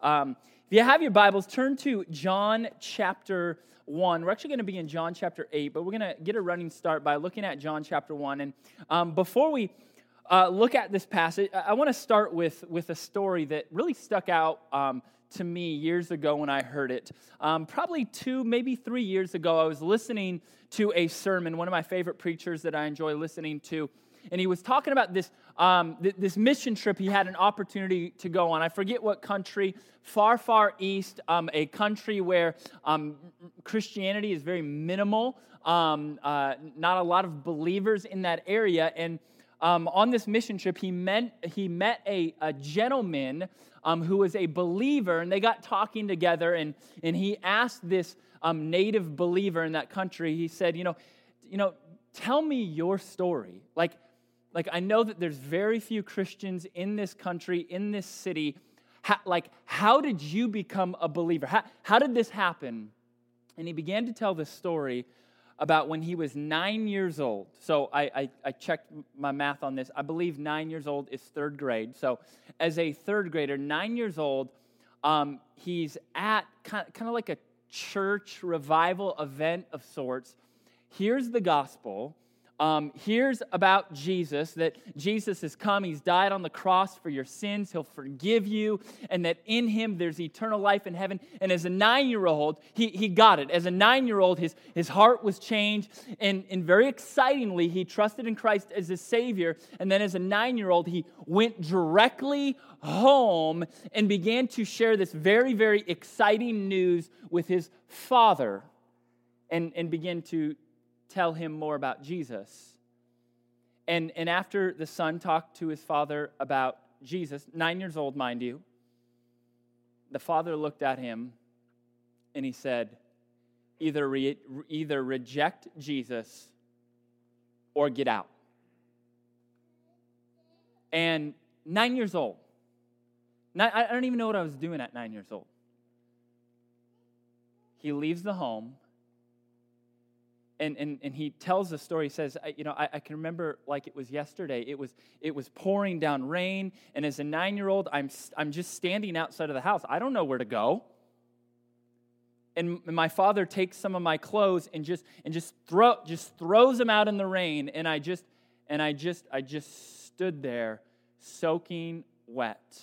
Um, if you have your Bibles, turn to John chapter 1. We're actually going to be in John chapter 8, but we're going to get a running start by looking at John chapter 1. And um, before we uh, look at this passage, I, want to start with, with a story that really stuck out um, to me years ago when I heard it. Um, probably two, maybe three years ago, I was listening to a sermon, one of my favorite preachers that I enjoy listening to and he was talking about this, um, th- this mission trip he had an opportunity to go on. I forget what country, far, far east, um, a country where um, Christianity is very minimal, um, uh, not a lot of believers in that area. And um, on this mission trip, he met, he met a, a gentleman um, who was a believer, and they got talking together, and, and he asked this native believer in that country, he said, you know, you know, tell me your story. Like, like I know that there's very few Christians in this country, in this city. How, like, how did you become a believer? How, how did this happen? And he began to tell this story about when he was nine years old. So I, I, I, checked my math on this. I believe nine years old is third grade. So as a third grader, nine years old, um, he's at kind of, kind of like a church revival event of sorts. Here's the gospel um, hears about Jesus, that Jesus has come, he's died on the cross for your sins, he'll forgive you, and that in him there's eternal life in heaven. And as a nine year old, he, he got it. As a nine year old, his, his heart was changed, and, and very excitingly, he trusted in Christ as his Savior. And then as a nine year old, he went directly home and began to share this very, very exciting news with his father and, and begin to tell him more about Jesus. And, and after the son talked to his father about Jesus, nine years old, mind you, the father looked at him and he said, either, re, either reject Jesus or get out. And nine years old, I don't even know what I was doing at nine years old. He leaves the home and, and, and he tells the story. He says you know I, I, can remember like it was yesterday. It was it was pouring down rain. And as a nine year old I'm, I'm just standing outside of the house. I don't know where to go. And my father takes some of my clothes and just and just throw just throws them out in the rain. And i just and i just i just stood there soaking wet.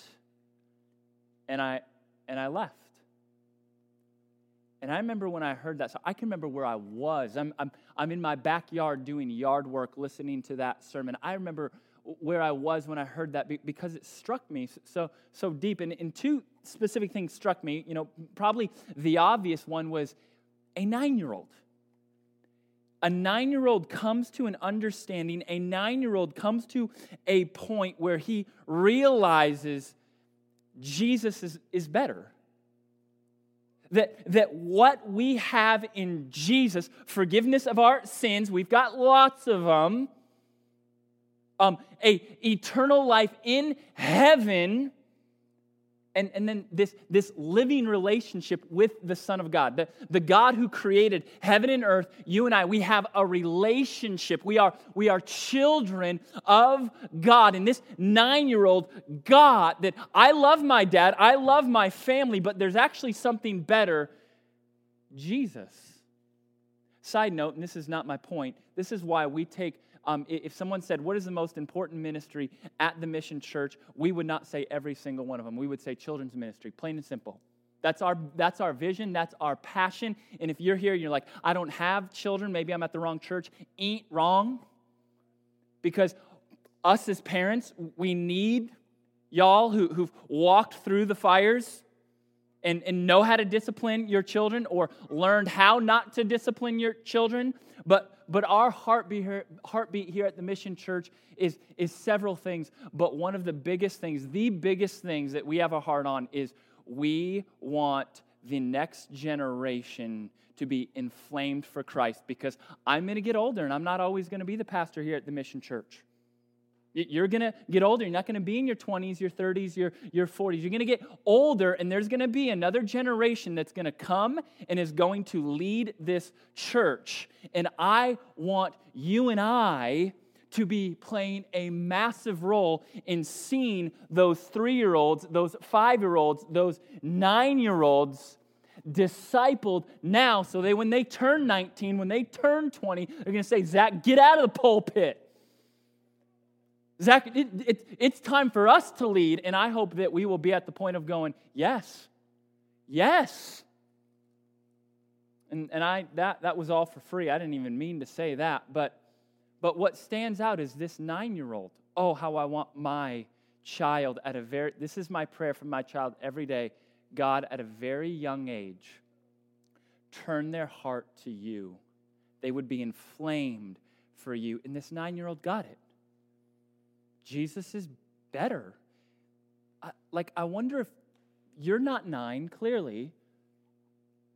And i and i left and I remember when I heard that, so I can remember where I was. I'm, I'm, I'm in my backyard doing yard work, listening to that sermon. I remember where I was when I heard that because it struck me so, so deep. And, and two specific things struck me. You know, probably the obvious one was a nine year old. A nine year old comes to an understanding, a nine year old comes to a point where he realizes Jesus is, is better that, that what we have in Jesus, forgiveness of our sins, we've got lots of them, um, a eternal life in heaven, and, and then this, this living relationship with the Son of God, the, the God who created heaven and earth, you and I, we have a relationship. We are, we are children of God. And this nine year old God that I love my dad, I love my family, but there's actually something better Jesus. Side note, and this is not my point, this is why we take um, if someone said, What is the most important ministry at the mission church? we would not say every single one of them. We would say children's ministry, plain and simple. That's our, that's our vision, that's our passion. And if you're here and you're like, I don't have children, maybe I'm at the wrong church, ain't wrong. Because us as parents, we need y'all who, who've walked through the fires and, and know how to discipline your children or learned how not to discipline your children. But but our heartbeat here, heartbeat here at the Mission Church is, is several things. But one of the biggest things, the biggest things that we have a heart on is we want the next generation to be inflamed for Christ because I'm going to get older and I'm not always going to be the pastor here at the Mission Church. You're going to get older. You're not going to be in your 20s, your 30s, your, your 40s. You're going to get older, and there's going to be another generation that's going to come and is going to lead this church. And I want you and I to be playing a massive role in seeing those three year olds, those five year olds, those nine year olds discipled now so they when they turn 19 when they turn 20 they're going to say zach get out of the pulpit zach it, it, it's time for us to lead and i hope that we will be at the point of going yes yes and, and i that, that was all for free i didn't even mean to say that but but what stands out is this nine year old oh how i want my child at a very this is my prayer for my child every day God, at a very young age, turn their heart to you. They would be inflamed for you. And this nine year old got it. Jesus is better. I, like, I wonder if you're not nine, clearly.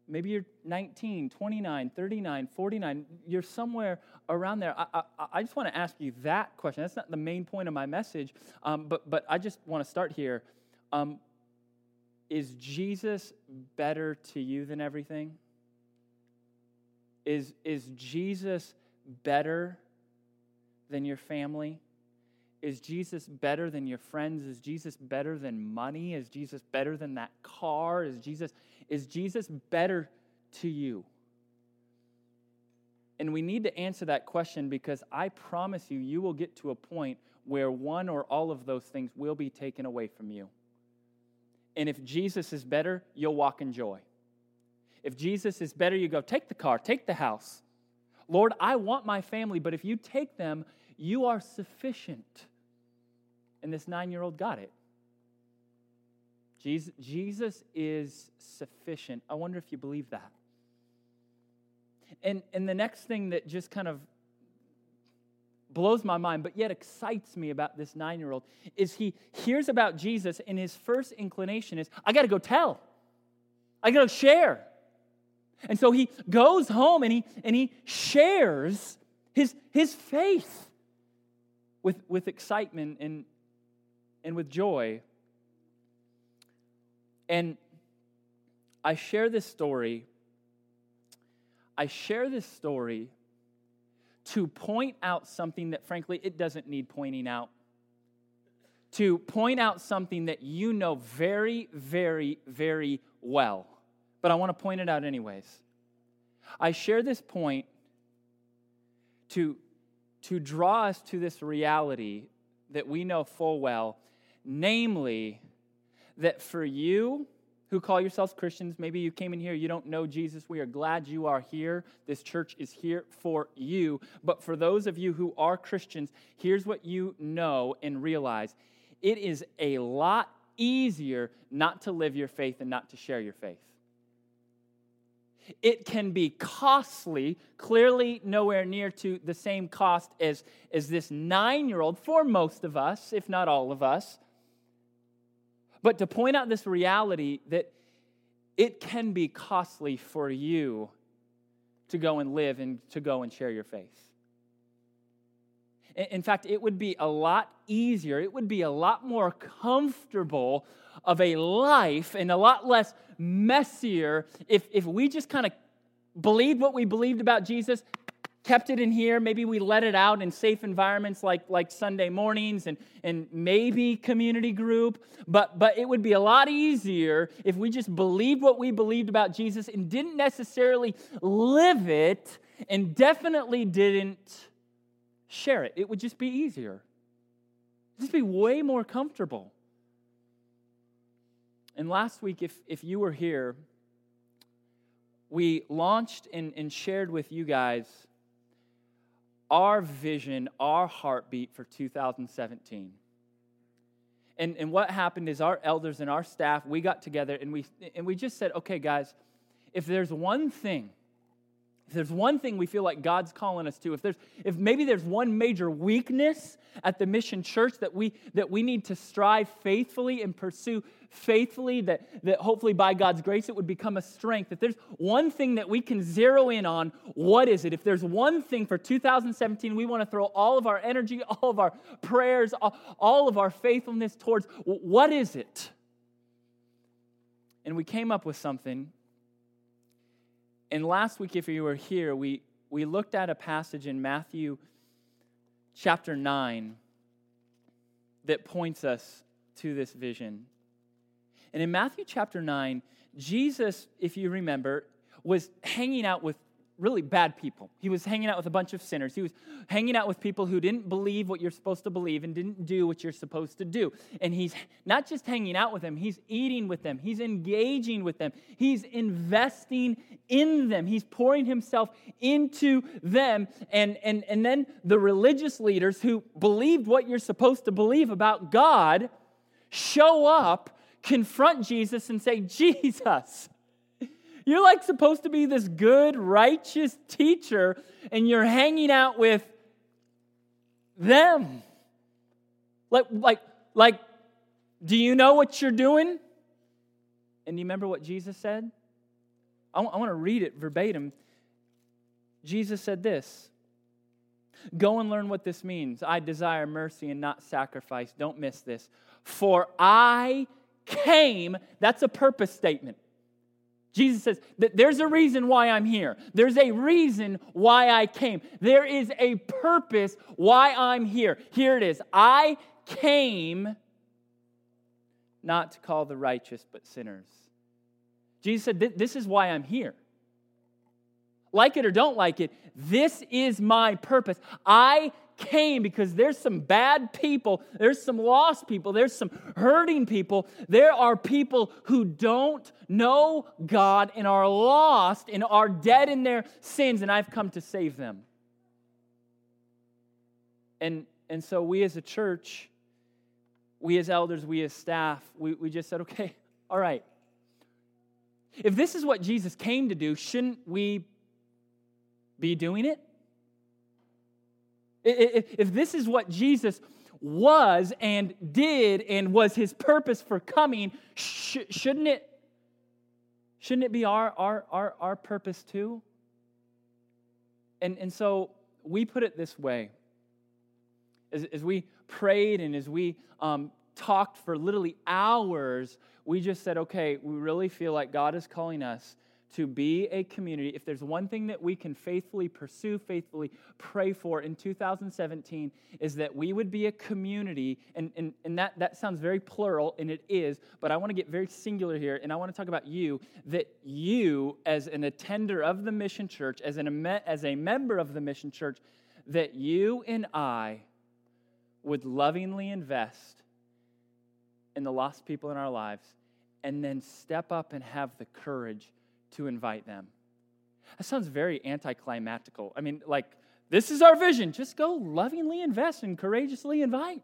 Maybe you're 19, 29, 39, 49. You're somewhere around there. I, I, I just want to ask you that question. That's not the main point of my message, um, but, but I just want to start here. Um, is Jesus better to you than everything? Is, is Jesus better than your family? Is Jesus better than your friends? Is Jesus better than money? Is Jesus better than that car? Is Jesus, is Jesus better to you? And we need to answer that question because I promise you, you will get to a point where one or all of those things will be taken away from you. And if Jesus is better, you'll walk in joy. If Jesus is better, you go, take the car, take the house. Lord, I want my family, but if you take them, you are sufficient. And this nine year old got it. Jesus, is sufficient. I wonder if you believe that. And, and the next thing that just kind of blows my mind, but yet excites me about this nine year old is he hears about Jesus, and his first inclination is, I got to go tell, I got to share. And so he goes home and he, and he shares his, his faith with, with excitement and, and with joy. And I share this story. I share this story to point out something that, frankly, it doesn't need pointing out. To point out something that you know very, very, very well. But I want to point it out anyways. I share this point to, to draw us to this reality that we know full well, namely, that for you, who call yourselves Christians, maybe you came in here, you don't know Jesus. We are glad you are here. This church is here for you. But for those of you who are Christians, here's what you know and realize it is a lot easier not to live your faith and not to share your faith. It can be costly, clearly nowhere near to the same cost as, as this nine year old for most of us, if not all of us but to point out this reality that it can be costly for you to go and live and to go and share your faith. In fact, it would be a lot easier, it would be a lot more comfortable of a life and a lot less messier if, if we just kind of believed what we believed about Jesus kept it in here. Maybe we let it out in safe environments like, like Sunday mornings and, and maybe community group. But, but it would be a lot easier if we just believed what we believed about Jesus and didn't necessarily live it and definitely didn't share it. It would just be easier. Just be way more comfortable. And last week, if, if you were here, we launched and, and shared with you guys our vision, our heartbeat for 2017. And, and what happened is our elders and our staff, we got together and we, and we just said, okay, guys, if there's one thing if there's one thing we feel like God's calling us to, if there's if maybe there's one major weakness at the mission church that we that we need to strive faithfully and pursue faithfully, that, that hopefully by God's grace it would become a strength. If there's one thing that we can zero in on, what is it? If there's one thing for 2017 we want to throw all of our energy, all of our prayers, all, all of our faithfulness towards, what is it? And we came up with something and last week, if you were here, we, we looked at a passage in Matthew chapter 9 that points us to this vision. And in Matthew chapter 9, Jesus, if you remember, was hanging out with really bad people. He was hanging out with a bunch of sinners. He was hanging out with people who didn't believe what you're supposed to believe and didn't do what you're supposed to do. And he's not just hanging out with them, he's eating with them, he's engaging with them, he's investing in them, he's pouring himself into them. And, and, and then the religious leaders who believed what you're supposed to believe about God show up, confront Jesus, and say, Jesus, you're like supposed to be this good, righteous teacher, and you're hanging out with them. Like, like, like, do you know what you're doing? And do you remember what Jesus said? I, w- I want to read it verbatim. Jesus said this Go and learn what this means. I desire mercy and not sacrifice. Don't miss this. For I came, that's a purpose statement. Jesus says that there's a reason why I'm here. There's a reason why I came. There is a purpose why I'm here. Here it is. I came not to call the righteous, but sinners. Jesus said, This is why I'm here. Like it or don't like it, this is my purpose. I came because there's some bad people, there's some lost people, there's some hurting people. There are people who don't know God and are lost and are dead in their sins, and I've come to save them. And, and so we as a church, we as elders, we as staff, we, we just said, okay, all right. If this is what Jesus came to do, shouldn't we be doing it? If this is what Jesus was and did and was his purpose for coming, sh- shouldn't it shouldn't it be our, our, our, our purpose too? And, and so we put it this way. As, as we prayed and as we um, talked for literally hours, we just said, okay, we really feel like God is calling us to be a community, if there's one thing that we can faithfully pursue, faithfully pray for in 2017, is that we would be a community, and, and, and that, that sounds very plural, and it is, but I want to get very singular here, and I want to talk about you, that you, as an attender of the mission church, as, an, as a member of the mission church, that you and I would lovingly invest in the lost people in our lives, and then step up and have the courage to invite them. That sounds very anticlimactical. I mean, like, this is our vision. Just go lovingly invest and courageously invite.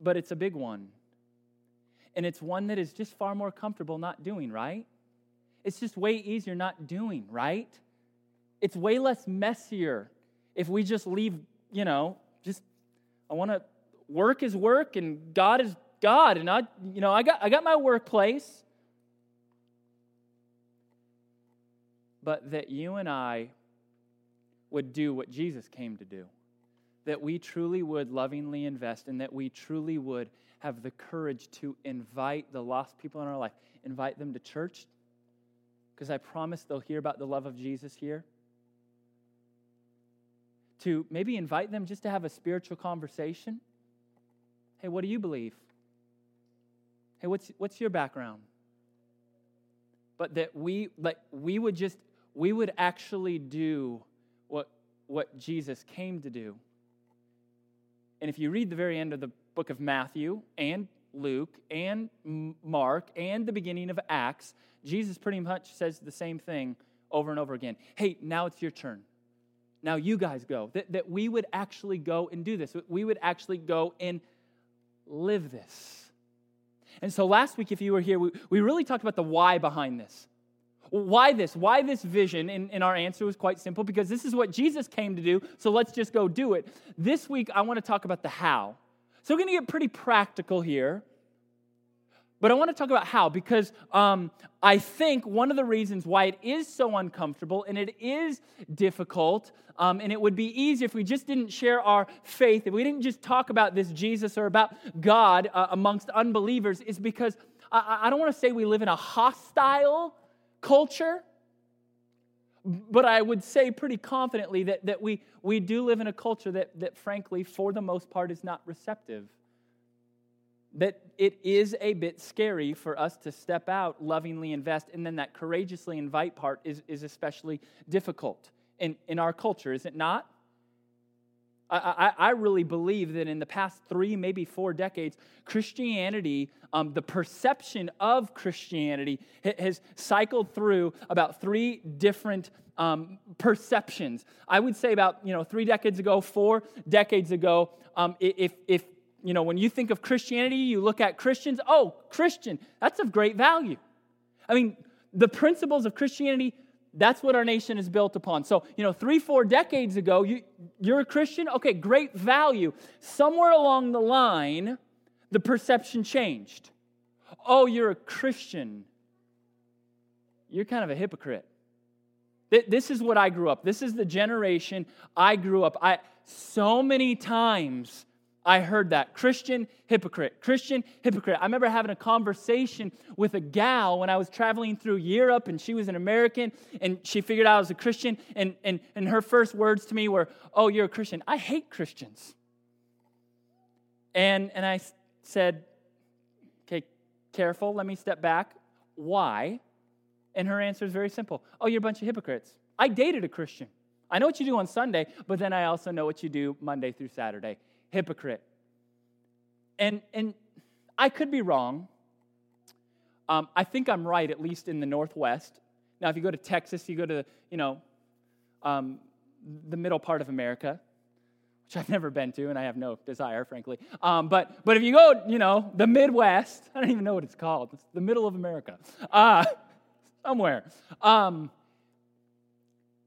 But it's a big one. And it's one that is just far more comfortable not doing, right? It's just way easier not doing, right? It's way less messier if we just leave, you know, just, I want to, work is work and God is God. And I, you know, I got, I got my workplace. But that you and I would do what Jesus came to do. That we truly would lovingly invest and that we truly would have the courage to invite the lost people in our life, invite them to church, because I promise they'll hear about the love of Jesus here. To maybe invite them just to have a spiritual conversation. Hey, what do you believe? Hey, what's, what's your background? But that we like we would just we would actually do what, what Jesus came to do. And if you read the very end of the book of Matthew and Luke and Mark and the beginning of Acts, Jesus pretty much says the same thing over and over again. Hey, now it's your turn. Now you guys go. That, that we would actually go and do this. We would actually go and live this. And so last week, if you were here, we, we really talked about the why behind this. Why this? Why this vision? And, and, our answer was quite simple because this is what Jesus came to do, so let's just go do it. This week, I want to talk about the how. So we're going to get pretty practical here. But I want to talk about how because um, I think one of the reasons why it is so uncomfortable and it is difficult, um, and it would be easier if we just didn't share our faith, if we didn't just talk about this Jesus or about God uh, amongst unbelievers, is because I, I don't want to say we live in a hostile culture, But I would say pretty confidently that, that we, we do live in a culture that, that, frankly, for the most part, is not receptive. That it is a bit scary for us to step out, lovingly invest, and then that courageously invite part is, is especially difficult in, in our culture, is it not? I, I, really believe that in the past three, maybe four decades, Christianity, um, the perception of Christianity has cycled through about three different um, perceptions. I would say about you know three decades ago, four decades ago, um, if if you know when you think of Christianity, you look at Christians. Oh, Christian, that's of great value. I mean, the principles of Christianity that's what our nation is built upon. So, you know, three, four decades ago, you, you're a Christian? Okay, great value. Somewhere along the line, the perception changed. Oh, you're a Christian. You're kind of a hypocrite. This is what I grew up. This is the generation I grew up. I so many times I heard that. Christian hypocrite. Christian hypocrite. I remember having a conversation with a gal when I was traveling through Europe and she was an American and she figured out I was a Christian. And, and, and her first words to me were, Oh, you're a Christian. I hate Christians. And, and I said, Okay, careful. Let me step back. Why? And her answer is very simple Oh, you're a bunch of hypocrites. I dated a Christian. I know what you do on Sunday, but then I also know what you do Monday through Saturday hypocrite. And, and I could be wrong. Um, I think I'm right, at least in the Northwest. Now, if you go to Texas, you go to, you know, um, the middle part of America, which I've never been to, and I have no desire, frankly. Um, but, but if you go, you know, the Midwest, I don't even know what it's called. It's the middle of America, uh, somewhere. Um,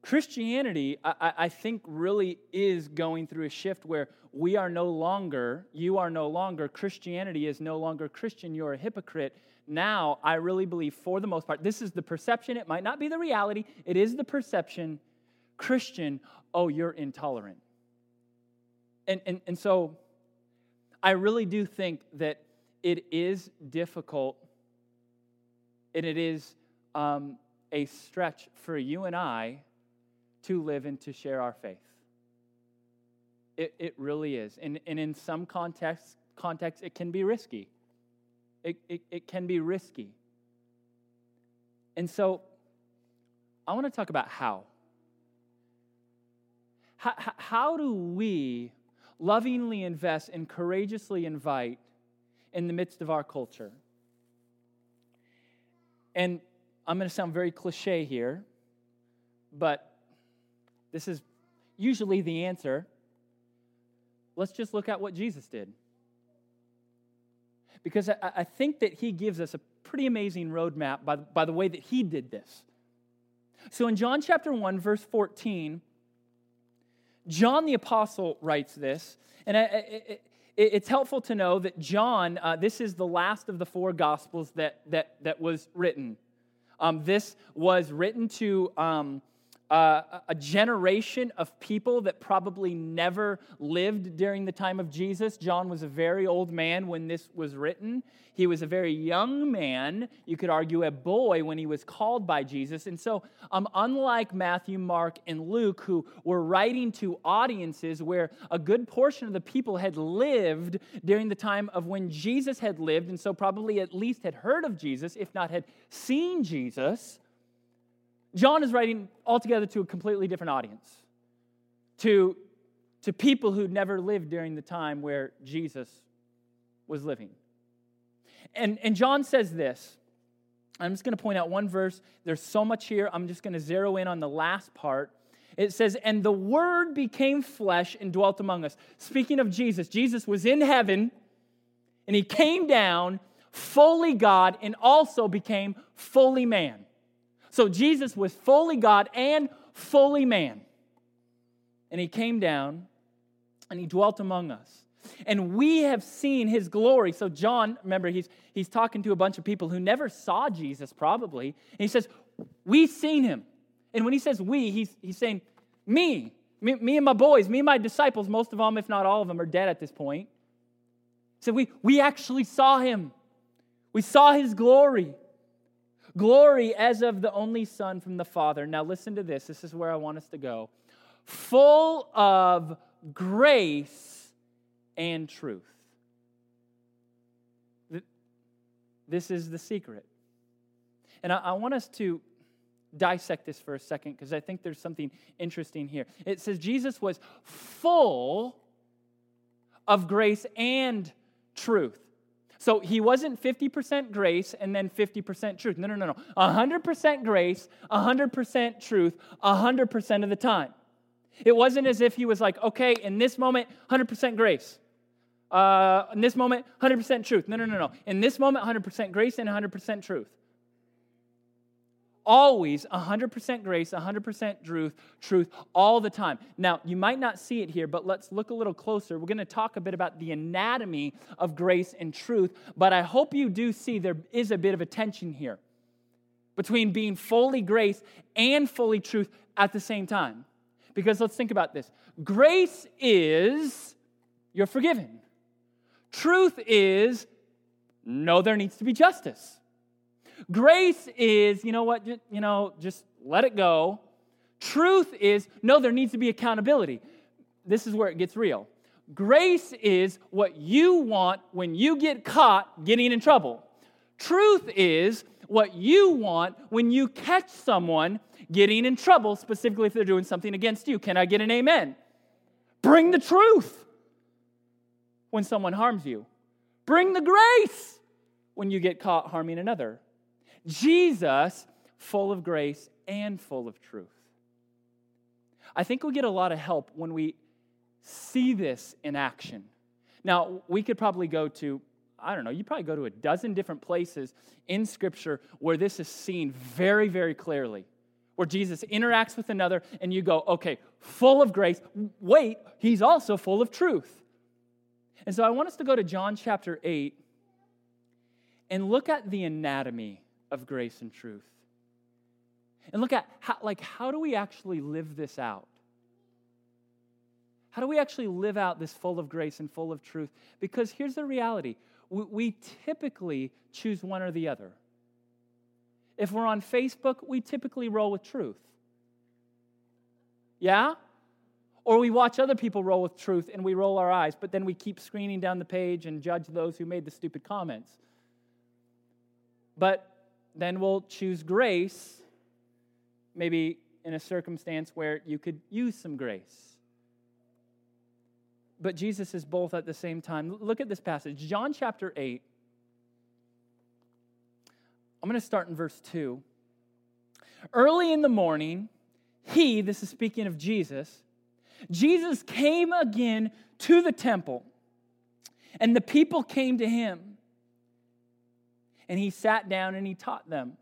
Christianity, I, I, think, really is going through a shift where we are no longer, you are no longer, Christianity is no longer Christian, you're a hypocrite. Now, I really believe, for the most part, this is the perception, it might not be the reality, it is the perception Christian, oh, you're intolerant. And, and, and so, I really do think that it is difficult and it is um, a stretch for you and I to live and to share our faith. It, it really is. And, and in some contexts, context, it can be risky. It, it, it can be risky. And so I want to talk about how. How, how do we lovingly invest and courageously invite in the midst of our culture? And I'm going to sound very cliche here, but this is usually the answer. Let's just look at what Jesus did. Because I, I think that he gives us a pretty amazing roadmap by, by the way that he did this. So in John chapter 1, verse 14, John the Apostle writes this, and it, it's helpful to know that John, uh, this is the last of the four Gospels that, that, that was written. Um, this was written to um, uh, a generation of people that probably never lived during the time of Jesus. John was a very old man when this was written. He was a very young man, you could argue a boy, when he was called by Jesus. And so, um, unlike Matthew, Mark, and Luke, who were writing to audiences where a good portion of the people had lived during the time of when Jesus had lived, and so probably at least had heard of Jesus, if not had seen Jesus. John is writing altogether to a completely different audience, to, to people who never lived during the time where Jesus was living. And, and John says this. I'm just going to point out one verse. There's so much here. I'm just going to zero in on the last part. It says, And the Word became flesh and dwelt among us. Speaking of Jesus, Jesus was in heaven and he came down fully God and also became fully man. So Jesus was fully God and fully man. And he came down and he dwelt among us. And we have seen his glory. So, John, remember, he's, he's talking to a bunch of people who never saw Jesus, probably. And he says, We've seen him. And when he says we, he's, he's saying, me, me, me and my boys, me and my disciples, most of them, if not all of them, are dead at this point. So we, we actually saw him. We saw his glory Glory as of the only Son from the Father. Now, listen to this. This is where I want us to go. Full of grace and truth. This is the secret. And I, I want us to dissect this for a second because I think there's something interesting here. It says Jesus was full of grace and truth. So he wasn't 50% grace and then 50% truth. No, no, no, no. 100% grace, 100% truth, 100% of the time. It wasn't as if he was like, okay, in this moment, 100% grace. Uh, in this moment, 100% truth. No, no, no, no. In this moment, 100% grace and 100% truth always 100% grace, 100% truth, truth all the time. Now, you might not see it here, but let's look a little closer. We're going to talk a bit about the anatomy of grace and truth, but I hope you do see there is a bit of a tension here between being fully grace and fully truth at the same time. Because let's think about this. Grace is you're forgiven. Truth is no there needs to be justice. Grace is, you know what, you know, just let it go. Truth is, no, there needs to be accountability. This is where it gets real. Grace is what you want when you get caught getting in trouble. Truth is what you want when you catch someone getting in trouble, specifically if they're doing something against you. Can I get an amen? Bring the truth when someone harms you. Bring the grace when you get caught harming another. Jesus, full of grace and full of truth. I think we get a lot of help when we see this in action. Now, we could probably go to, I don't know, you probably go to a dozen different places in Scripture where this is seen very, very clearly. Where Jesus interacts with another, and you go, okay, full of grace. Wait, he's also full of truth. And so I want us to go to John chapter 8 and look at the anatomy of grace and truth. And look at how, like, how do we actually live this out? How do we actually live out this full of grace and full of truth? Because here's the reality we, we typically choose one or the other. If we're on Facebook, we typically roll with truth. Yeah? Or we watch other people roll with truth and we roll our eyes, but then we keep screening down the page and judge those who made the stupid comments. But then we'll choose grace, maybe in a circumstance where you could use some grace. But Jesus is both at the same time. Look at this passage, John chapter 8. I'm going to start in verse 2. Early in the morning, he, this is speaking of Jesus, Jesus came again to the temple, and the people came to him and he sat down and he taught them.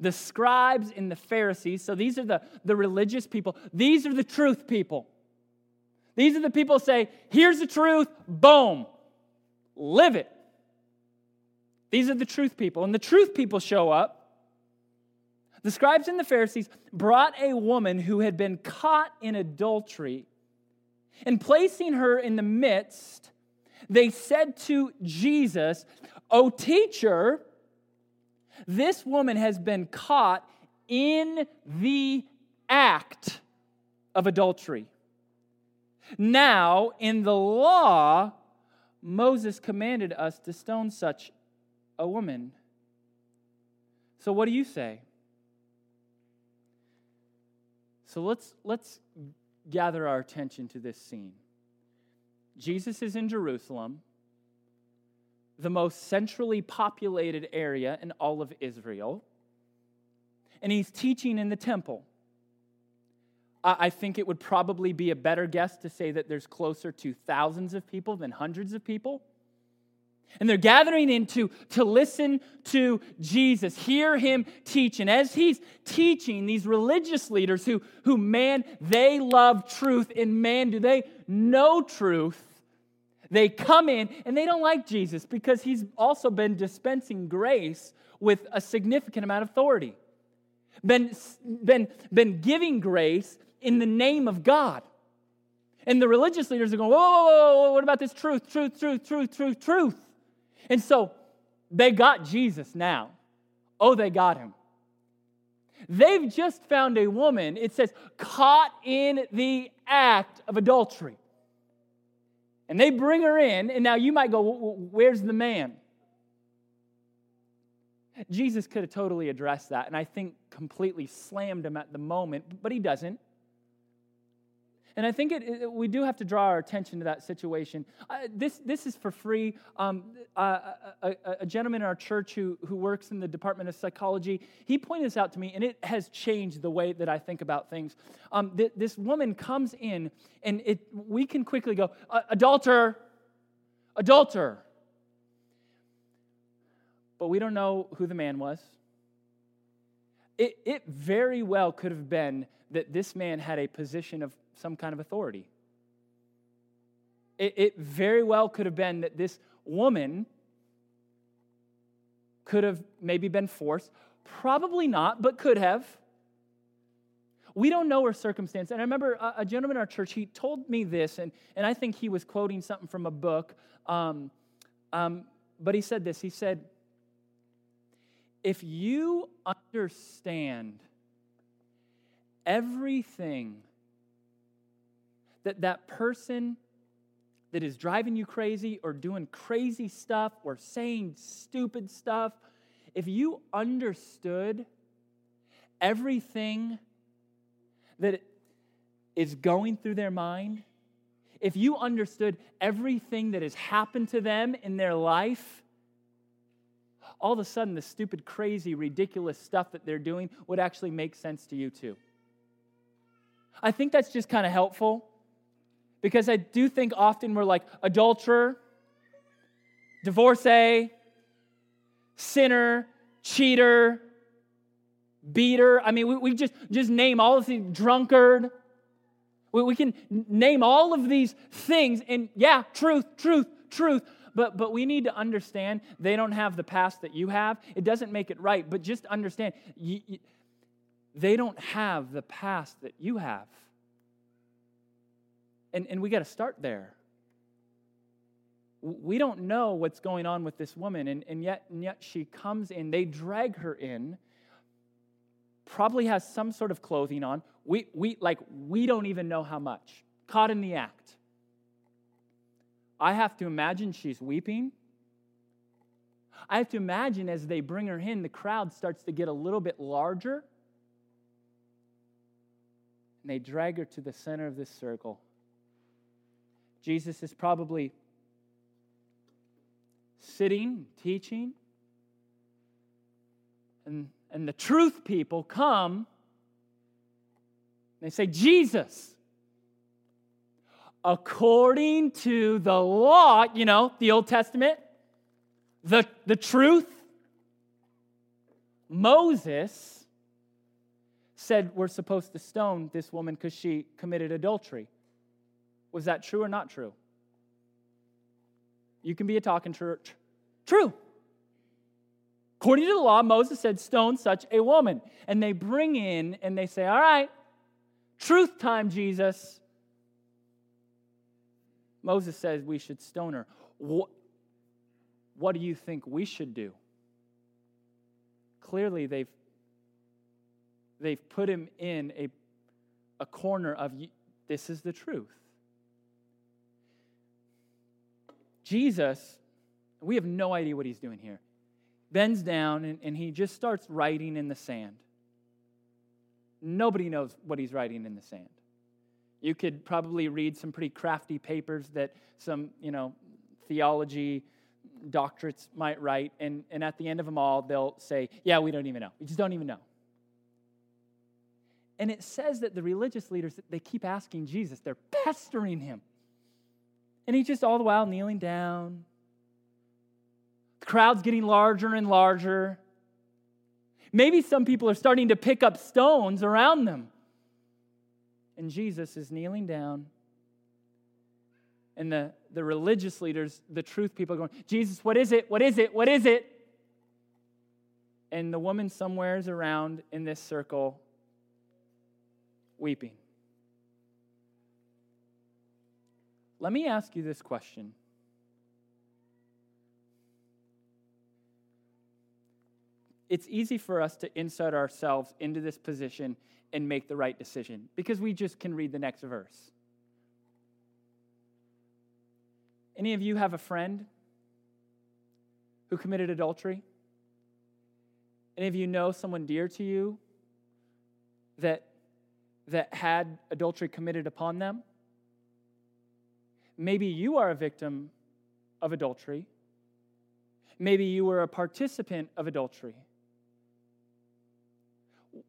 The scribes and the Pharisees, so these are the, the religious people, these are the truth people. These are the people say, here's the truth, boom, live it. These are the truth people. And the truth people show up. The scribes and the Pharisees brought a woman who had been caught in adultery, and placing her in the midst, they said to Jesus, O teacher, this woman has been caught in the act of adultery. Now, in the law, Moses commanded us to stone such a woman. So, what do you say? So, let's, let's gather our attention to this scene. Jesus is in Jerusalem the most centrally populated area in all of Israel. And he's teaching in the temple. I think it would probably be a better guess to say that there's closer to thousands of people than hundreds of people. And they're gathering in to, to listen to Jesus, hear him teach. And as he's teaching, these religious leaders who, who man, they love truth, and man, do they know truth, they come in and they don't like Jesus because he's also been dispensing grace with a significant amount of authority, been, been, been giving grace in the name of God. And the religious leaders are going, whoa, whoa, whoa, whoa, what about this truth, truth, truth, truth, truth, truth? And so they got Jesus now. oh, they got him. They've just found a woman, it says, caught in the act of adultery. And they bring her in, and now you might go, Where's the man? Jesus could have totally addressed that, and I think completely slammed him at the moment, but he doesn't. And I think it, it, we do have to draw our attention to that situation. Uh, this, this is for free. Um, a, a, gentleman in our church who, who works in the Department of Psychology, he pointed this out to me, and it has changed the way that I think about things. Um, th- this woman comes in, and it, we can quickly go, adulterer, adulterer. But we don't know who the man was. It, it very well could have been that this man had a position of some kind of authority. It, it very well could have been that this woman could have maybe been forced. Probably not, but could have. We don't know her circumstance. And I remember a, a, gentleman in our church, he told me this, and, and I think he was quoting something from a book. Um, um, but he said this He said, If you understand everything that that person that is driving you crazy or doing crazy stuff or saying stupid stuff, if you understood everything that is going through their mind, if you understood everything that has happened to them in their life, all of a sudden the stupid, crazy, ridiculous stuff that they're doing would actually make sense to you too. I think that's just kind of helpful because I do think often we're like adulterer, divorcee, sinner, cheater, beater. I mean, we, we just, just name all of these, drunkard. We, we can name all of these things, and yeah, truth, truth, truth. But, but we need to understand they don't have the past that you have. It doesn't make it right, but just understand you, you, they don't have the past that you have. And, and we got to start there. We don't know what's going on with this woman, and, and, yet, and yet she comes in. They drag her in, probably has some sort of clothing on. We, we, like, we don't even know how much. Caught in the act. I have to imagine she's weeping. I have to imagine as they bring her in, the crowd starts to get a little bit larger. And they drag her to the center of this circle. Jesus is probably sitting, teaching, and, and the truth people come. They say, Jesus, according to the law, you know, the Old Testament, the, the truth, Moses said we're supposed to stone this woman because she committed adultery. Was that true or not true? You can be a talking church. True. According to the law, Moses said, Stone such a woman. And they bring in and they say, All right, truth time, Jesus. Moses says we should stone her. What, what do you think we should do? Clearly, they've, they've put him in a, a corner of this is the truth. Jesus, we have no idea what he's doing here, bends down and, and he just starts writing in the sand. Nobody knows what he's writing in the sand. You could probably read some pretty crafty papers that some, you know, theology doctorates might write, and, and at the end of them all, they'll say, Yeah, we don't even know. We just don't even know. And it says that the religious leaders, they keep asking Jesus, they're pestering him. And he's just all the while kneeling down. The crowd's getting larger and larger. Maybe some people are starting to pick up stones around them. And Jesus is kneeling down. And the, the religious leaders, the truth people, are going, Jesus, what is it? What is it? What is it? And the woman somewhere's around in this circle weeping. Let me ask you this question. it's easy for us to insert ourselves into this position and make the right decision because we just can read the next verse. Any of you have a friend who committed adultery? Any of you know someone dear to you that, that had adultery committed upon them? Maybe you are a victim of adultery. Maybe you were a participant of adultery.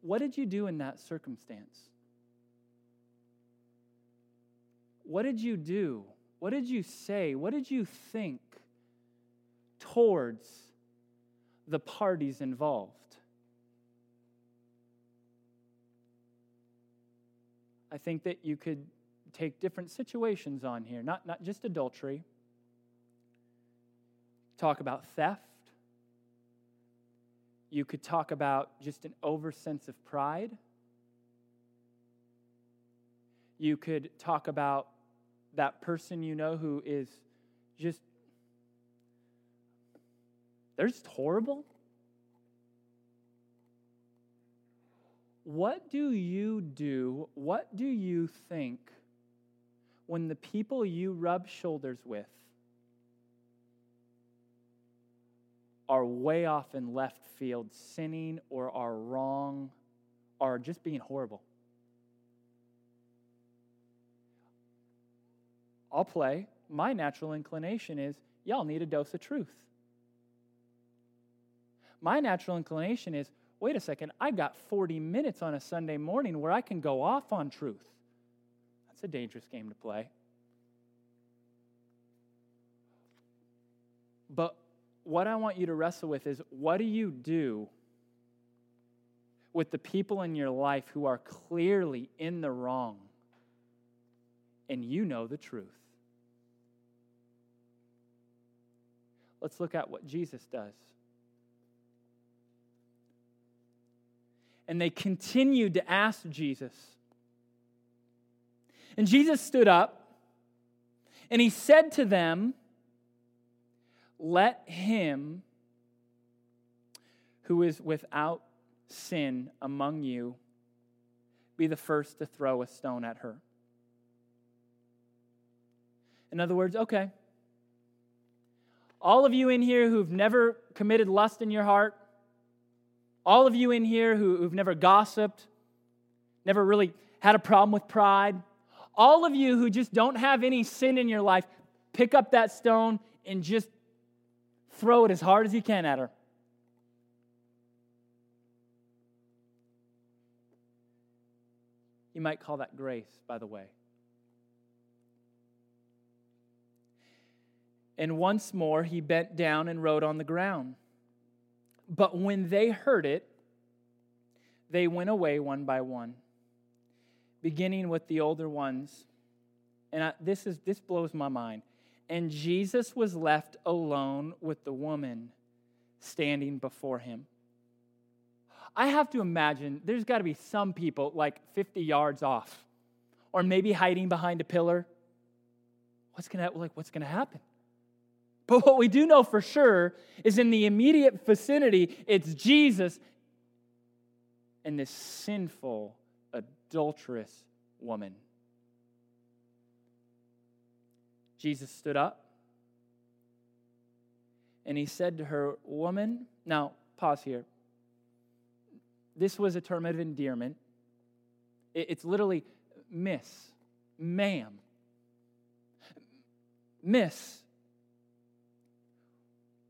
What did you do in that circumstance? What did you do? What did you say? What did you think towards the parties involved? I think that you could take different situations on here, not, not just adultery. Talk about theft. You could talk about just an over sense of pride. You could talk about that person you know who is just, they're just horrible. What do you do? What do you think when the people you rub shoulders with are way off in left field sinning or are wrong or just being horrible? I'll play. My natural inclination is y'all need a dose of truth. My natural inclination is wait a second, I got 40 minutes on a Sunday morning where I can go off on truth. That's a dangerous game to play. But what I want you to wrestle with is what do you do with the people in your life who are clearly in the wrong and you know the truth? Let's look at what Jesus does. and they continued to ask Jesus. And Jesus stood up and he said to them, Let him who is without sin among you be the first to throw a stone at her. In other words, okay, all of you in here who've never committed lust in your heart, all of you in here who, who've never gossiped, never really had a problem with pride, all of you who just don't have any sin in your life, pick up that stone and just throw it as hard as you can at her. You might call that grace, by the way. And once more he bent down and wrote on the ground. But when they heard it, they went away one by one, beginning with the older ones. And I, this, is, this blows my mind. And Jesus was left alone with the woman standing before him. I have to imagine there's got to be some people like 50 yards off, or maybe hiding behind a pillar. What's gonna like? What's gonna happen? But what we do know for sure is in the immediate vicinity, it's Jesus and this sinful, adulterous woman. Jesus stood up and he said to her, Woman, now pause here. This was a term of endearment. It's literally miss, ma'am. Miss,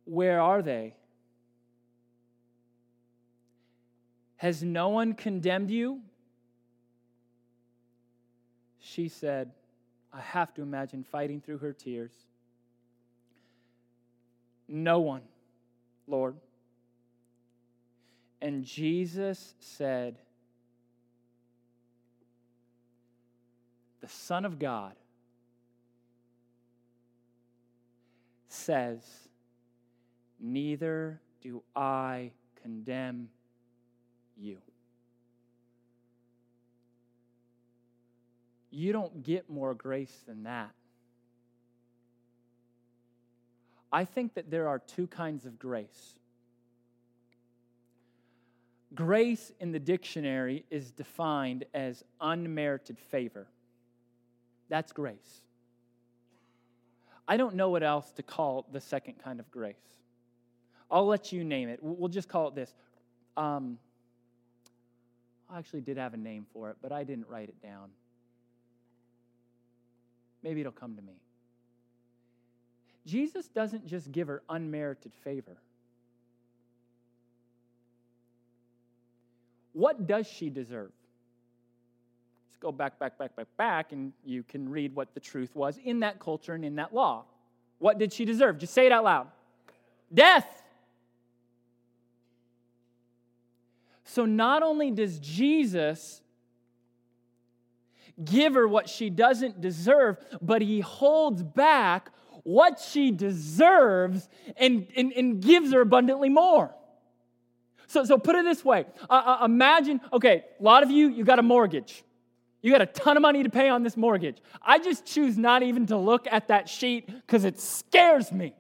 where are they? Has no one condemned you? She said, I have to imagine fighting through her tears. No one, Lord. And Jesus said, The Son of God says, Neither do I condemn you. You don't get more grace than that. I think that there are two kinds of grace. Grace in the dictionary is defined as unmerited favor. That's grace. I don't know what else to call the second kind of grace. I'll let you name it. We'll just call it this. Um, I actually did have a name for it, but I didn't write it down. Maybe it'll come to me. Jesus doesn't just give her unmerited favor. What does she deserve? Let's go back, back, back, back, back, and you can read what the truth was in that culture and in that law. What did she deserve? Just say it out loud death. So not only does Jesus give her what she doesn't deserve, but he holds back what she deserves and, and, and gives her abundantly more. So, so put it this way uh, uh, imagine, okay, a lot of you, you got a mortgage. You got a ton of money to pay on this mortgage. I just choose not even to look at that sheet because it scares me.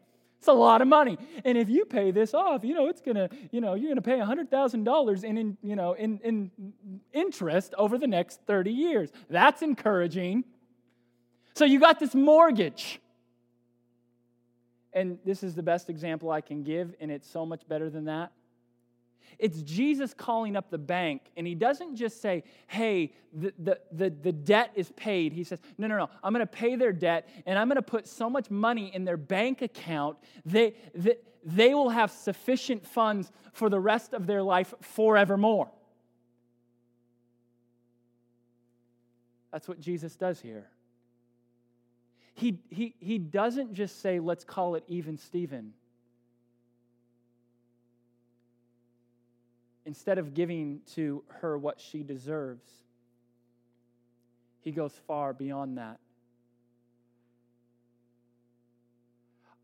It's a lot of money. And if you pay this off, you know, it's gonna, you know, you're gonna pay $100,000 in, in, you know, in, in interest over the next 30 years. That's encouraging. So you got this mortgage. And this is the best example I can give, and it's so much better than that. It's Jesus calling up the bank, and he doesn't just say, Hey, the, the, the, the debt is paid. He says, No, no, no, I'm going to pay their debt, and I'm going to put so much money in their bank account, they, they, they will have sufficient funds for the rest of their life forevermore. That's what Jesus does here. He, he, he doesn't just say, Let's call it even Steven. Instead of giving to her what she deserves, he goes far beyond that.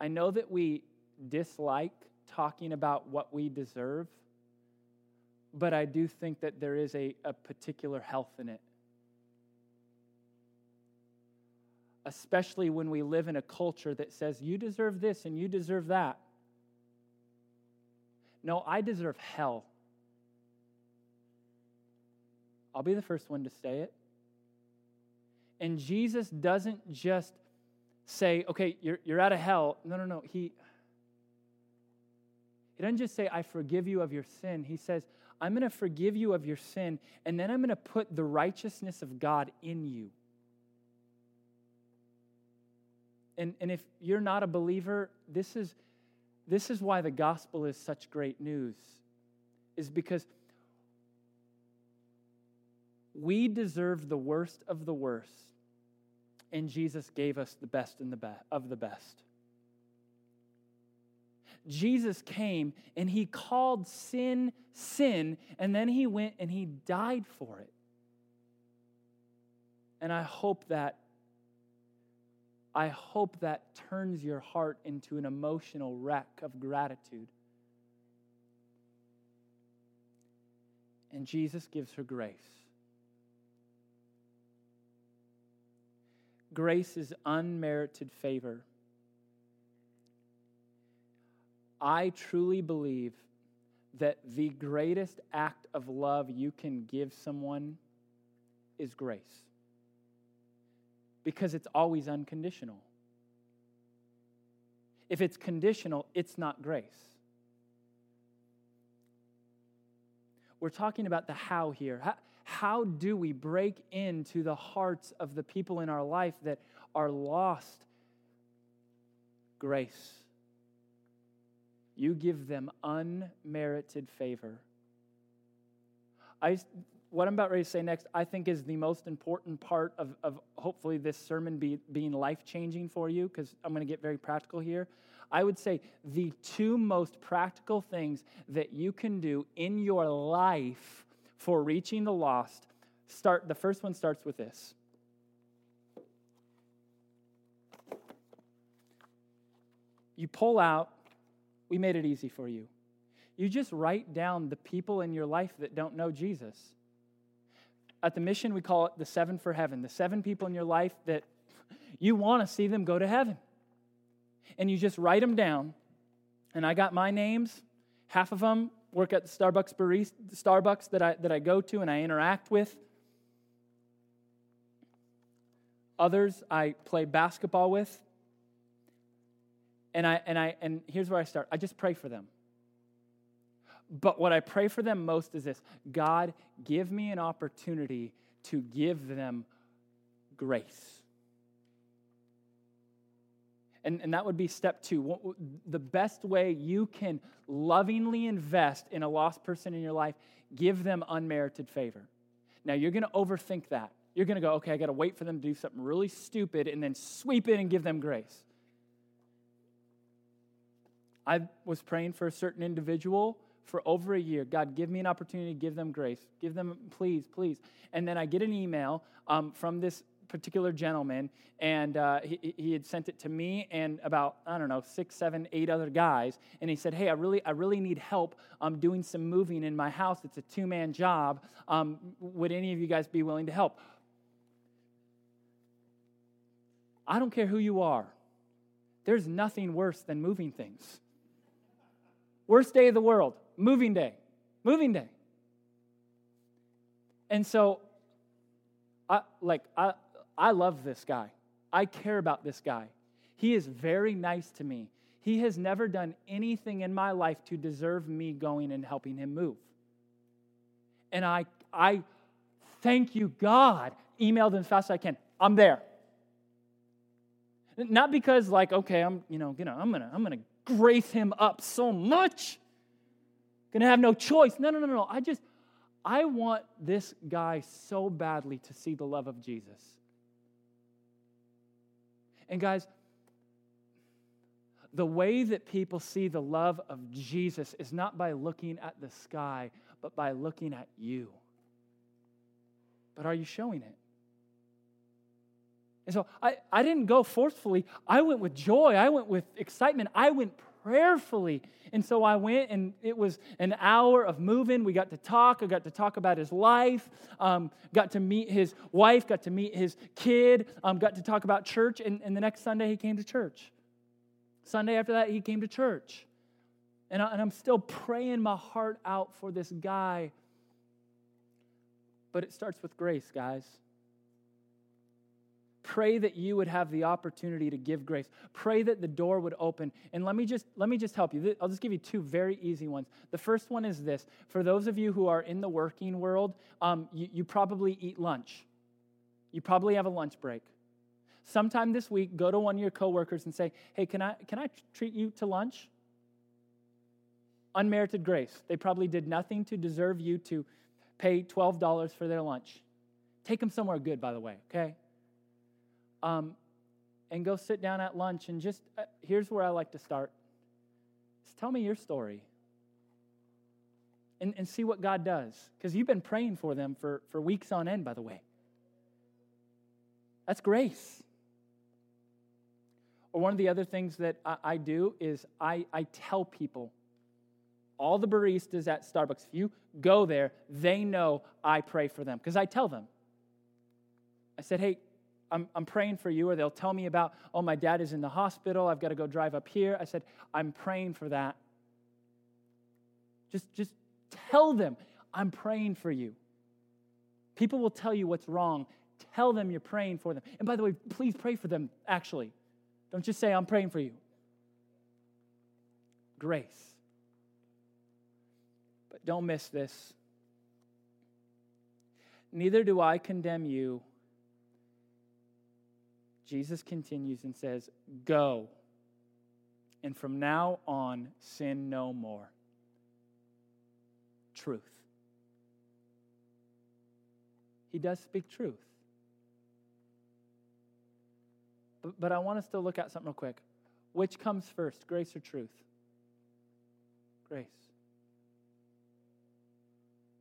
I know that we dislike talking about what we deserve, but I do think that there is a, a particular health in it. Especially when we live in a culture that says, you deserve this and you deserve that. No, I deserve hell. I'll be the first one to say it. And Jesus doesn't just say, okay, you're, you're out of hell. No, no, no. He, he doesn't just say, I forgive you of your sin. He says, I'm going to forgive you of your sin, and then I'm going to put the righteousness of God in you. And, and if you're not a believer, this is, this is why the gospel is such great news, is because we deserve the worst of the worst, and Jesus gave us the best and the be- of the best. Jesus came and he called sin sin, and then he went and he died for it. And I hope that I hope that turns your heart into an emotional wreck of gratitude. And Jesus gives her grace. Grace is unmerited favor. I truly believe that the greatest act of love you can give someone is grace because it's always unconditional. If it's conditional, it's not grace. We're talking about the how here. How, how do we break into the hearts of the people in our life that are lost? Grace. You give them unmerited favor. I, what I'm about ready to say next, I think is the most important part of, of hopefully this sermon be, being life changing for you, because I'm going to get very practical here. I would say the two most practical things that you can do in your life for reaching the lost start the first one starts with this. You pull out we made it easy for you. You just write down the people in your life that don't know jesus. At the mission we call it the seven for heaven the seven people in your life that you want to see them go to heaven. And you just write them down. And i got my names half of them work at the Starbucks barista, Starbucks that I, that I go to and I interact with. Others I play basketball with. And, I, and, I, and here's where I start I just pray for them. But what I pray for them most is this God, give me an opportunity to give them grace. And, and that would be step two. The best way you can lovingly invest in a lost person in your life, give them unmerited favor. Now, you're going to overthink that. You're going to go, okay, I got to wait for them to do something really stupid and then sweep in and give them grace. I was praying for a certain individual for over a year. God, give me an opportunity to give them grace. Give them, please, please. And then I get an email um, from this particular gentleman, and uh, he, he had sent it to me and about I don't know six, seven, eight other guys, and he said, "Hey, I really, I really need help. I'm doing some moving in my house. It's a two-man job. Um, would any of you guys be willing to help?" I don't care who you are. There's nothing worse than moving things. Worst day of the world, moving day, moving day. And so, I like I I love this guy. I care about this guy. He is very nice to me. He has never done anything in my life to deserve me going and helping him move. And I, I thank you, God, emailed as fast as I can. I'm there. Not because, like, okay, I'm, you know, gonna, I'm gonna, I'm gonna grace him up so much. Gonna have no choice. No, no, no, no. I just, I want this guy so badly to see the love of Jesus. And guys, the way that people see the love of Jesus is not by looking at the sky, but by looking at you. But are you showing it? And so I, I didn't go forcefully. I went with joy. I went with excitement. I went prayerfully. And so I went, and it was an hour of moving. We got to talk. I got to talk about his life, um, got to meet his wife, got to meet his kid, um, got to talk about church. And, and the next Sunday, he came to church. Sunday after that, he came to church. And, I, and I'm still praying my heart out for this guy. But it starts with grace, guys. Pray that you would have the opportunity to give grace. Pray that the door would open. And let me just let me just help you. I'll just give you two very easy ones. The first one is this: for those of you who are in the working world, um, you, you probably eat lunch. You probably have a lunch break. Sometime this week, go to one of your coworkers and say, "Hey, can I can I treat you to lunch?" Unmerited grace. They probably did nothing to deserve you to pay twelve dollars for their lunch. Take them somewhere good, by the way. Okay um, and go sit down at lunch and just uh, here's where I like to start. Just tell me your story. And, and see what God does. Because you've been praying for them for, for weeks on end, by the way. That's grace. Or one of the other things that I, I do is I, I tell people, all the baristas at Starbucks, if you go there, they know I pray for them. Because I tell them. I said, hey, I'm, I'm praying for you, or they'll tell me about, oh, my dad is in the hospital. I've got to go drive up here. I said, I'm praying for that. Just, just tell them, I'm praying for you. People will tell you what's wrong. Tell them you're praying for them. And by the way, please pray for them, actually. Don't just say, I'm praying for you. Grace. But don't miss this. Neither do I condemn you Jesus continues and says, Go, and from now on, sin no more. Truth. He does speak truth. But, but I want us to look at something real quick. Which comes first, grace or truth? Grace.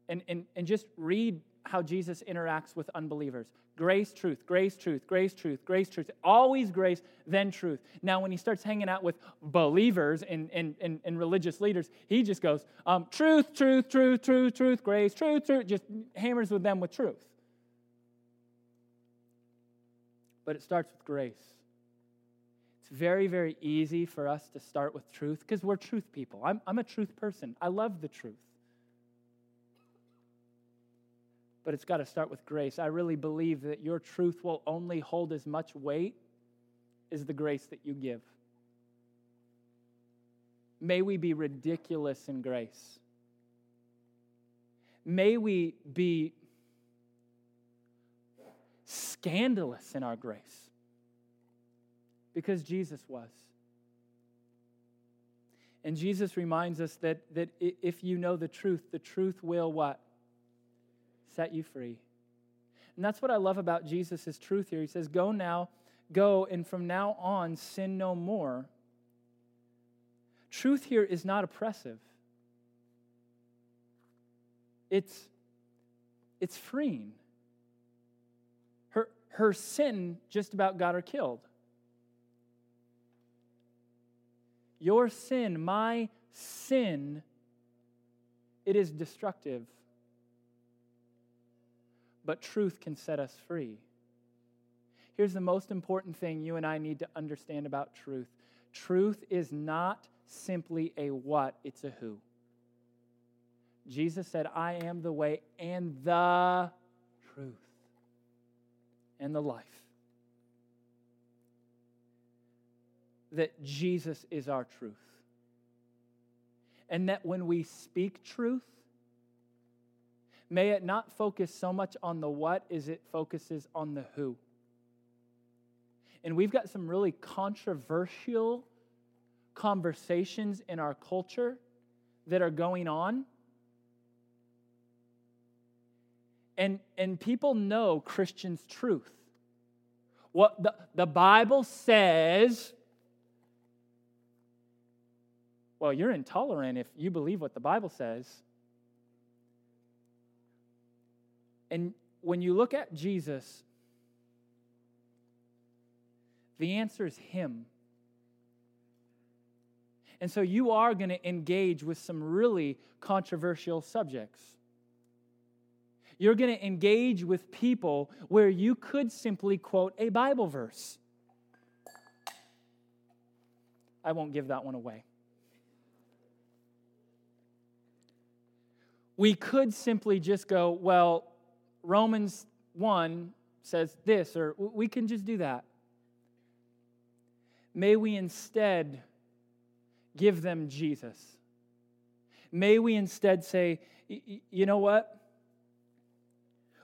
And, and, and just read how Jesus interacts with unbelievers. Grace, truth, grace, truth, grace, truth, grace, truth. Always grace, then truth. Now, when he starts hanging out with believers and, and, and, and religious leaders, he just goes, um, truth, truth, truth, truth, truth, grace, truth, truth, just hammers with them with truth. But it starts with grace. It's very, very easy for us to start with truth because we're truth people. I'm, I'm a truth person. I love the truth. But it's got to start with grace. I really believe that your truth will only hold as much weight as the grace that you give. May we be ridiculous in grace. May we be scandalous in our grace because Jesus was. And Jesus reminds us that, that if you know the truth, the truth will what? Set you free. And that's what I love about Jesus' truth here. He says, Go now, go, and from now on, sin no more. Truth here is not oppressive. It's, it's freeing. Her, her sin just about got her killed. Your sin, my sin, it is destructive. But truth can set us free. Here's the most important thing you and I need to understand about truth truth is not simply a what, it's a who. Jesus said, I am the way and the truth and the life. that Jesus is our truth. And that when we speak truth, may it not focus so much on the what as it focuses on the who. And we've got some really controversial conversations in our culture that are going on. And, and people know Christians' truth. What the, the Bible says well, you're intolerant if you believe what the Bible says. And when you look at Jesus, the answer is Him. And so you are going to engage with some really controversial subjects. You're going to engage with people where you could simply quote a Bible verse. I won't give that one away. we could simply just go, well, Romans 1 says this, or we can just do that. May we instead give them Jesus. May we instead say, you know what?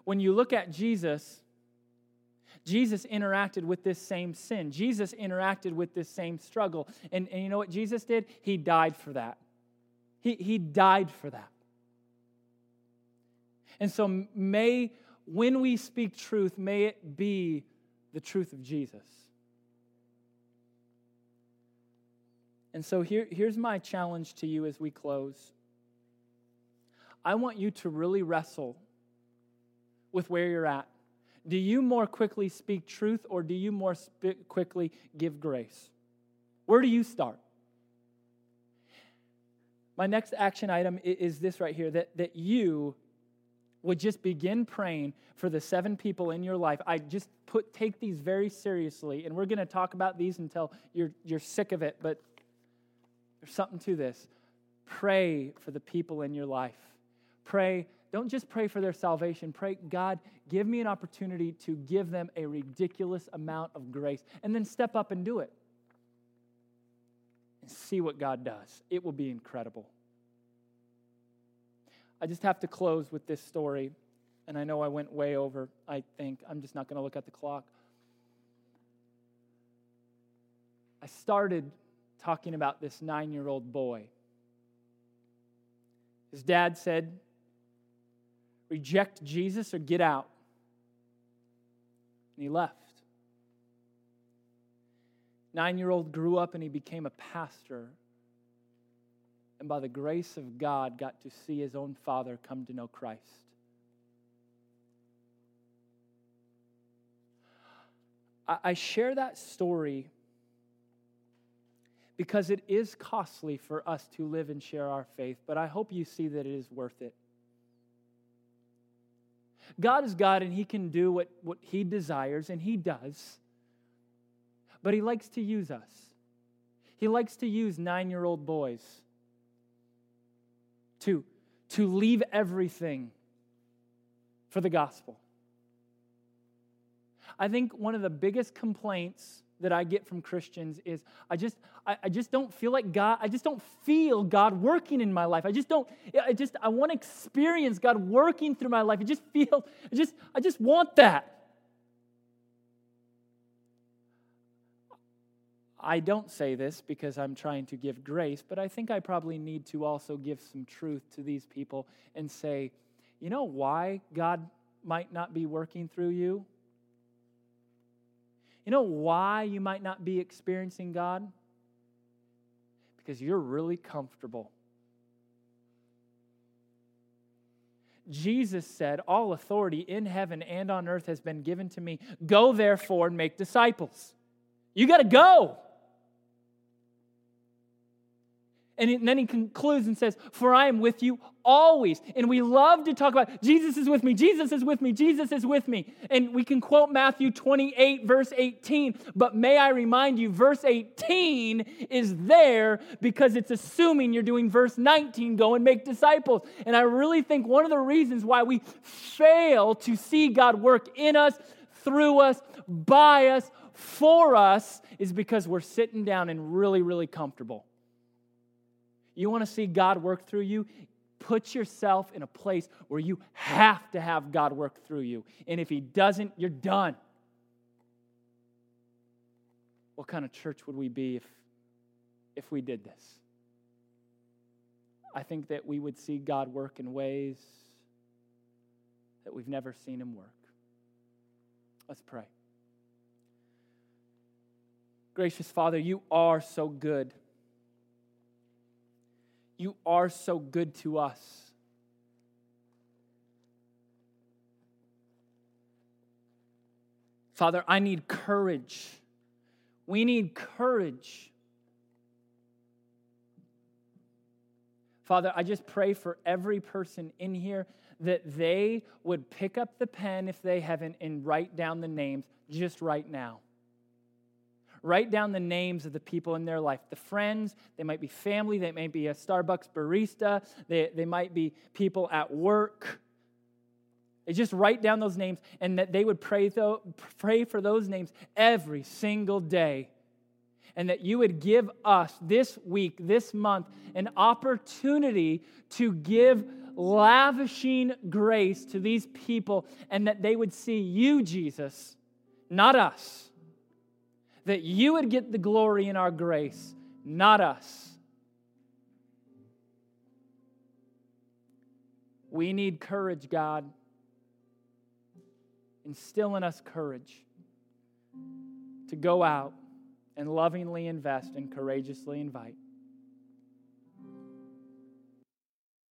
When you look at Jesus, Jesus interacted with this same sin. Jesus interacted with this same struggle. And, and you know what Jesus did? He died for that. He, he died for that. And so, may, when we speak truth, may it be the truth of Jesus. And so, here, here's my challenge to you as we close. I want you to really wrestle with where you're at. Do you more quickly speak truth or do you more sp- quickly give grace? Where do you start? My next action item is this right here that, that you would just begin praying for the seven people in your life. I just put take these very seriously, and we're going to talk about these until you're you're sick of it, but there's something to this. Pray for the people in your life. Pray, don't just pray for their salvation. Pray, God, give me an opportunity to give them a ridiculous amount of grace. And then step up and do it. And see what God does. It will be incredible. I just have to close with this story. And I know I went way over, I think. I'm just not going to look at the clock. I started talking about this nine year old boy. His dad said, Reject Jesus or get out. And he left. Nine year old grew up and he became a pastor and by the grace of God, got to see his own father come to know Christ. I share that story because it is costly for us to live and share our faith, but I hope you see that it is worth it. God is God and He can do what, what He desires, and He does. but He likes to use us. He likes to use nine year old boys to, to leave everything for the gospel. I think one of the biggest complaints that I get from Christians is I just I, I, just don't feel like God, I just don't feel God working in my life. I just don't, I just I want to experience God working through my life. I just feel, I just, I just want that. I don't say this because I'm trying to give grace, but I think I probably need to also give some truth to these people and say, you know why God might not be working through you? You know why you might not be experiencing God? Because you're really comfortable. Jesus said, All authority in heaven and on earth has been given to me. Go therefore and make disciples. You got to go. And then he concludes and says, For I am with you always. And we love to talk about Jesus is with me, Jesus is with me, Jesus is with me. And we can quote Matthew 28, verse 18. But may I remind you, verse 18 is there because it's assuming you're doing verse 19, go and make disciples. And I really think one of the reasons why we fail to see God work in us, through us, by us, for us, is because we're sitting down and really, really comfortable. You want to see God work through you? Put yourself in a place where you have to have God work through you. And if He doesn't, you're done. What kind of church would we be if, if we did this? I think that we would see God work in ways that we've never seen Him work. Let's pray. Gracious Father, you are so good. You are so good to us. Father, I need courage. We need courage. Father, I just pray for every person in here that they would pick up the pen if they haven't and write down the names just right now. Write down the names of the people in their life the friends, they might be family, they might be a Starbucks barista, they, they might be people at work. They just write down those names and that they would pray, though, pray for those names every single day. And that you would give us this week, this month, an opportunity to give lavishing grace to these people and that they would see you, Jesus, not us that you would get the glory in our grace, not us. We need courage, God. Instill in us courage to go out and lovingly invest and courageously invite.